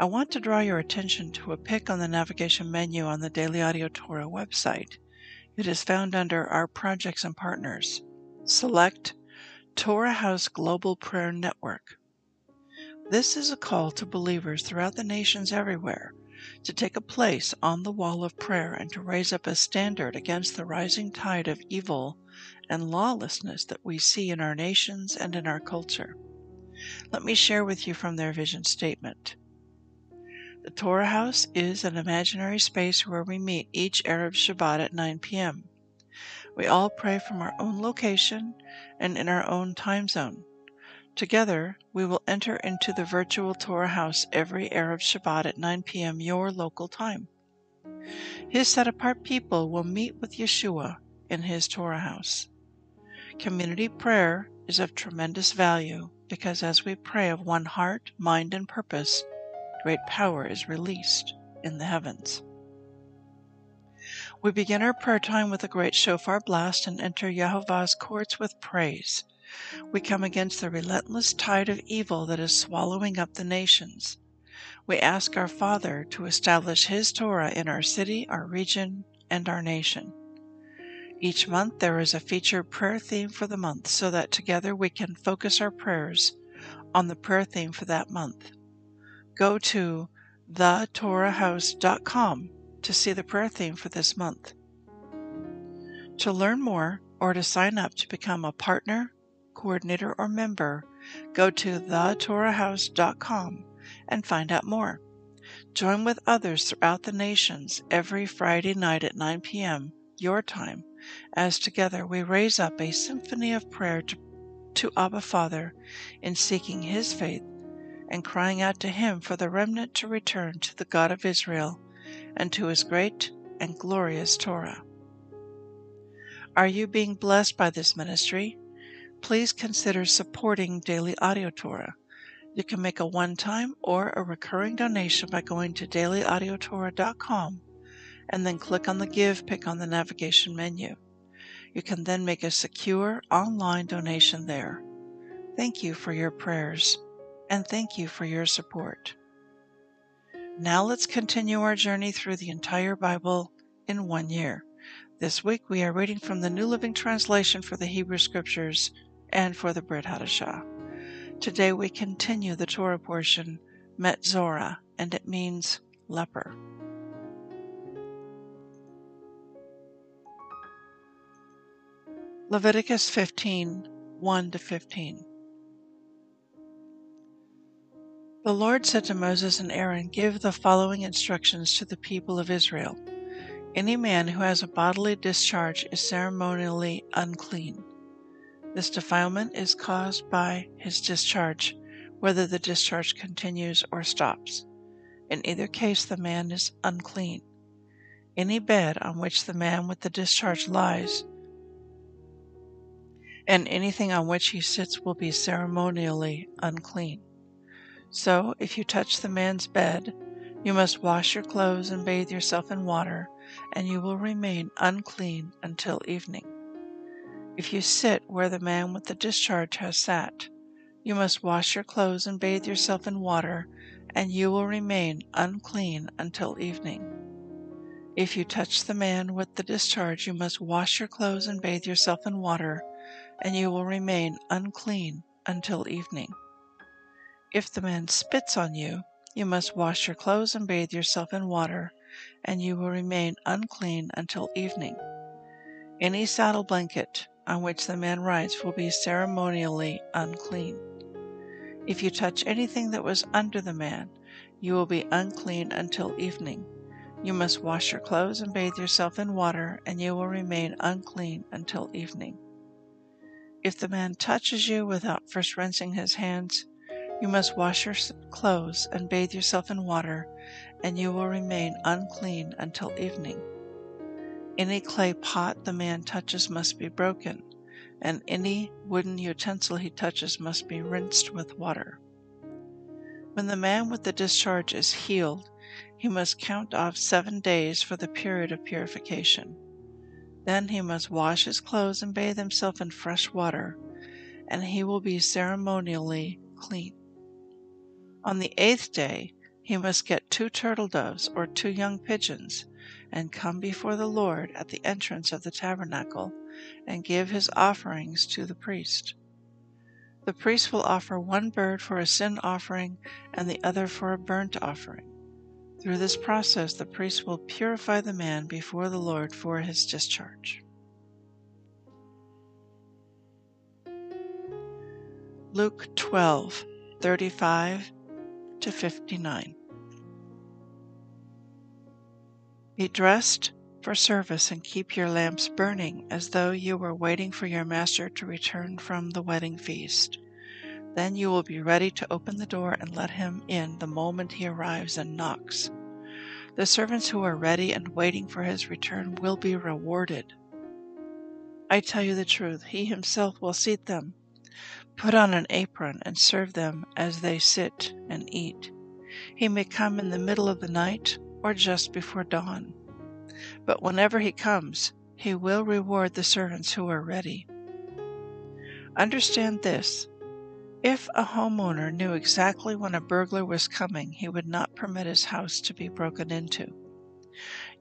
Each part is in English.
I want to draw your attention to a pic on the navigation menu on the Daily Audio Torah website. It is found under our projects and partners. Select Torah House Global Prayer Network. This is a call to believers throughout the nations everywhere to take a place on the wall of prayer and to raise up a standard against the rising tide of evil and lawlessness that we see in our nations and in our culture. Let me share with you from their vision statement. The Torah House is an imaginary space where we meet each Erev Shabbat at 9 p.m. We all pray from our own location and in our own time zone. Together, we will enter into the virtual Torah House every Erev Shabbat at 9 p.m. your local time. His set apart people will meet with Yeshua in his Torah House. Community prayer is of tremendous value because as we pray of one heart, mind, and purpose, great power is released in the heavens. We begin our prayer time with a great shofar blast and enter Yehovah's courts with praise. We come against the relentless tide of evil that is swallowing up the nations. We ask our Father to establish His Torah in our city, our region, and our nation. Each month there is a featured prayer theme for the month so that together we can focus our prayers on the prayer theme for that month. Go to thetorahhouse.com to see the prayer theme for this month. To learn more or to sign up to become a partner, coordinator, or member, go to thetorahhouse.com and find out more. Join with others throughout the nations every Friday night at 9 p.m. your time as together we raise up a symphony of prayer to, to Abba Father in seeking His faith and crying out to Him for the remnant to return to the God of Israel and to His great and glorious Torah. Are you being blessed by this ministry? Please consider supporting Daily Audio Torah. You can make a one time or a recurring donation by going to dailyaudiotorah.com and then click on the Give pick on the navigation menu. You can then make a secure online donation there. Thank you for your prayers and thank you for your support. Now let's continue our journey through the entire Bible in one year. This week we are reading from the New Living Translation for the Hebrew Scriptures and for the Brit Hadashah. Today we continue the Torah portion, Metzora, and it means leper. Leviticus 15 1 to 15. The Lord said to Moses and Aaron, Give the following instructions to the people of Israel. Any man who has a bodily discharge is ceremonially unclean. This defilement is caused by his discharge, whether the discharge continues or stops. In either case, the man is unclean. Any bed on which the man with the discharge lies and anything on which he sits will be ceremonially unclean. So, if you touch the man's bed, you must wash your clothes and bathe yourself in water, and you will remain unclean until evening. If you sit where the man with the discharge has sat, you must wash your clothes and bathe yourself in water, and you will remain unclean until evening. If you touch the man with the discharge, you must wash your clothes and bathe yourself in water, and you will remain unclean until evening. If the man spits on you, you must wash your clothes and bathe yourself in water, and you will remain unclean until evening. Any saddle blanket on which the man rides will be ceremonially unclean. If you touch anything that was under the man, you will be unclean until evening. You must wash your clothes and bathe yourself in water, and you will remain unclean until evening. If the man touches you without first rinsing his hands, you must wash your clothes and bathe yourself in water, and you will remain unclean until evening. Any clay pot the man touches must be broken, and any wooden utensil he touches must be rinsed with water. When the man with the discharge is healed, he must count off seven days for the period of purification. Then he must wash his clothes and bathe himself in fresh water, and he will be ceremonially clean. On the eighth day he must get two turtle doves or two young pigeons, and come before the Lord at the entrance of the tabernacle, and give his offerings to the priest. The priest will offer one bird for a sin offering and the other for a burnt offering. Through this process, the priest will purify the man before the Lord for his discharge. Luke 12 35 to 59. Be dressed for service and keep your lamps burning as though you were waiting for your master to return from the wedding feast. Then you will be ready to open the door and let him in the moment he arrives and knocks. The servants who are ready and waiting for his return will be rewarded. I tell you the truth, he himself will seat them, put on an apron, and serve them as they sit and eat. He may come in the middle of the night or just before dawn. But whenever he comes, he will reward the servants who are ready. Understand this if a homeowner knew exactly when a burglar was coming, he would not permit his house to be broken into.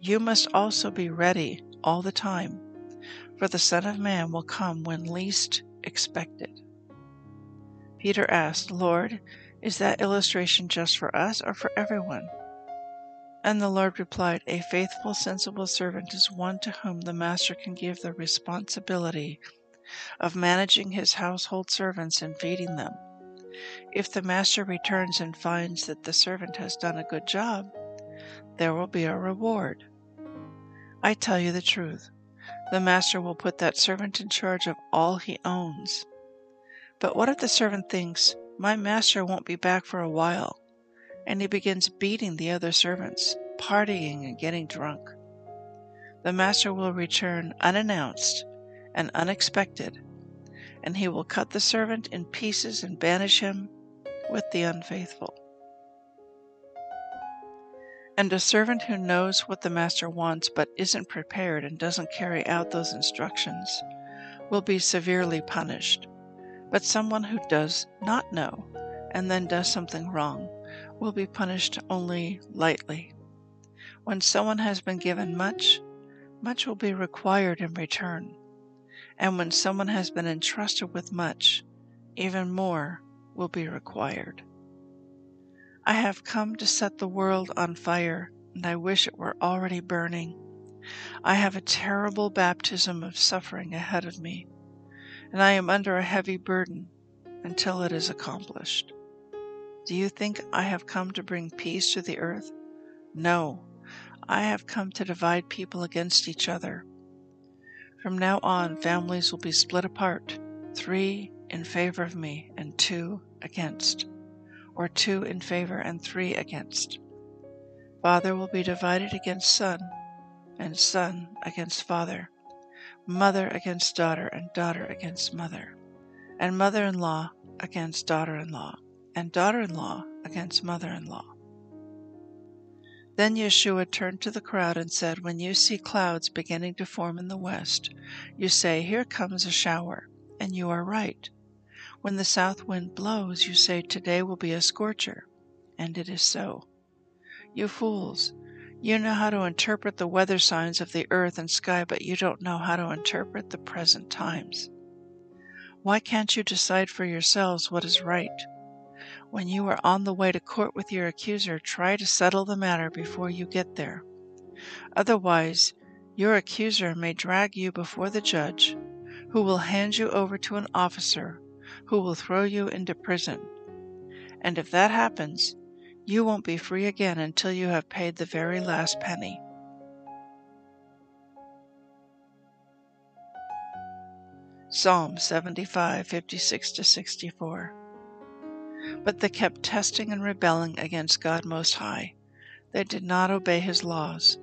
You must also be ready all the time, for the Son of Man will come when least expected. Peter asked, Lord, is that illustration just for us or for everyone? And the Lord replied, A faithful, sensible servant is one to whom the master can give the responsibility of managing his household servants and feeding them. If the master returns and finds that the servant has done a good job, there will be a reward. I tell you the truth. The master will put that servant in charge of all he owns. But what if the servant thinks, My master won't be back for a while, and he begins beating the other servants, partying and getting drunk? The master will return unannounced and unexpected, and he will cut the servant in pieces and banish him with the unfaithful. And a servant who knows what the master wants but isn't prepared and doesn't carry out those instructions will be severely punished. But someone who does not know and then does something wrong will be punished only lightly. When someone has been given much, much will be required in return. And when someone has been entrusted with much, even more will be required. I have come to set the world on fire, and I wish it were already burning. I have a terrible baptism of suffering ahead of me, and I am under a heavy burden until it is accomplished. Do you think I have come to bring peace to the earth? No, I have come to divide people against each other. From now on, families will be split apart, three in favor of me and two against, or two in favor and three against. Father will be divided against son, and son against father, mother against daughter, and daughter against mother, and mother in law against daughter in law, and daughter in law against mother in law. Then Yeshua turned to the crowd and said, When you see clouds beginning to form in the west, you say, Here comes a shower, and you are right. When the south wind blows, you say, Today will be a scorcher, and it is so. You fools, you know how to interpret the weather signs of the earth and sky, but you don't know how to interpret the present times. Why can't you decide for yourselves what is right? When you are on the way to court with your accuser, try to settle the matter before you get there. Otherwise, your accuser may drag you before the judge, who will hand you over to an officer who will throw you into prison. And if that happens, you won't be free again until you have paid the very last penny. Psalm 75, 56 64. But they kept testing and rebelling against God Most High. They did not obey His laws.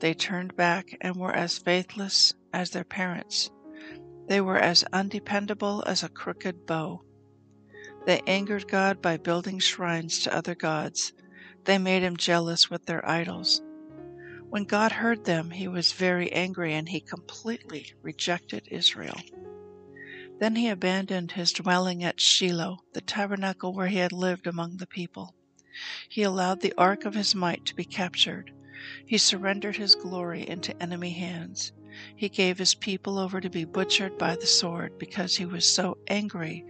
They turned back and were as faithless as their parents. They were as undependable as a crooked bow. They angered God by building shrines to other gods. They made him jealous with their idols. When God heard them, he was very angry and he completely rejected Israel. Then he abandoned his dwelling at Shiloh, the tabernacle where he had lived among the people. He allowed the ark of his might to be captured. He surrendered his glory into enemy hands. He gave his people over to be butchered by the sword because he was so angry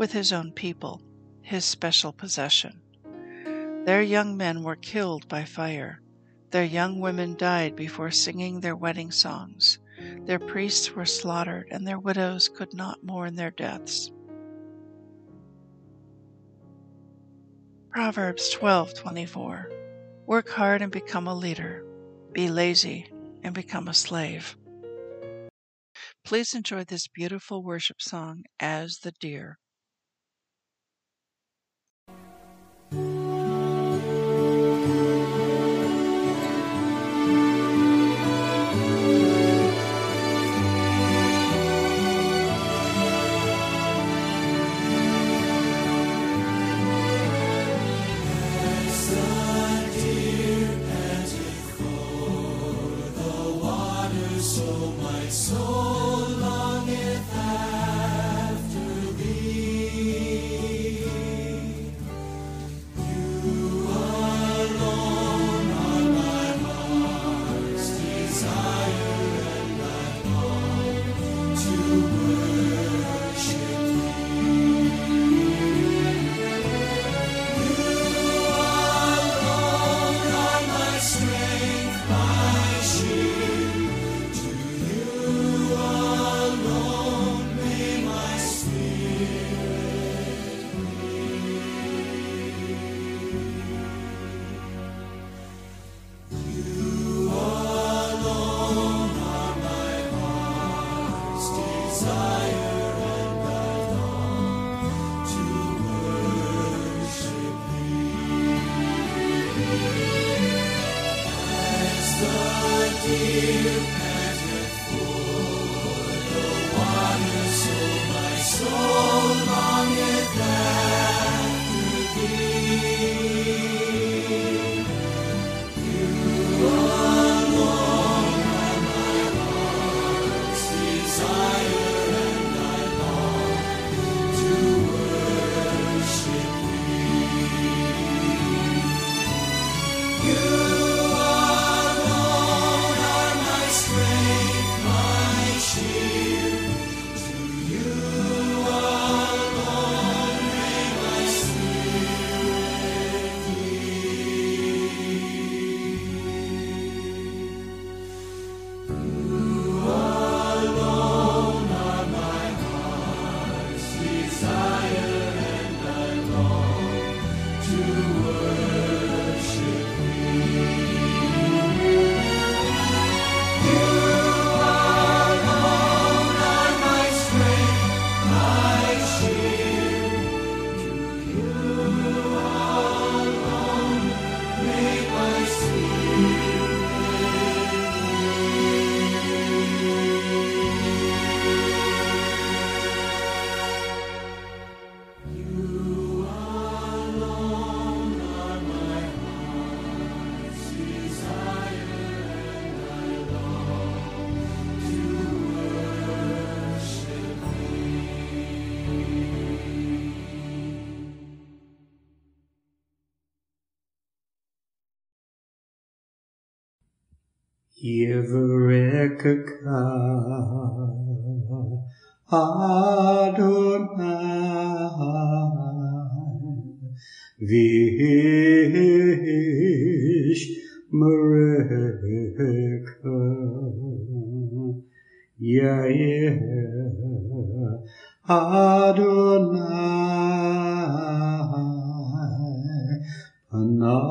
with his own people, his special possession. Their young men were killed by fire. Their young women died before singing their wedding songs. Their priests were slaughtered, and their widows could not mourn their deaths. Proverbs 12:24 Work hard and become a leader. Be lazy and become a slave. Please enjoy this beautiful worship song as the deer. Yivrekaka Adonai vish mereka Yair Adonai Panavilaka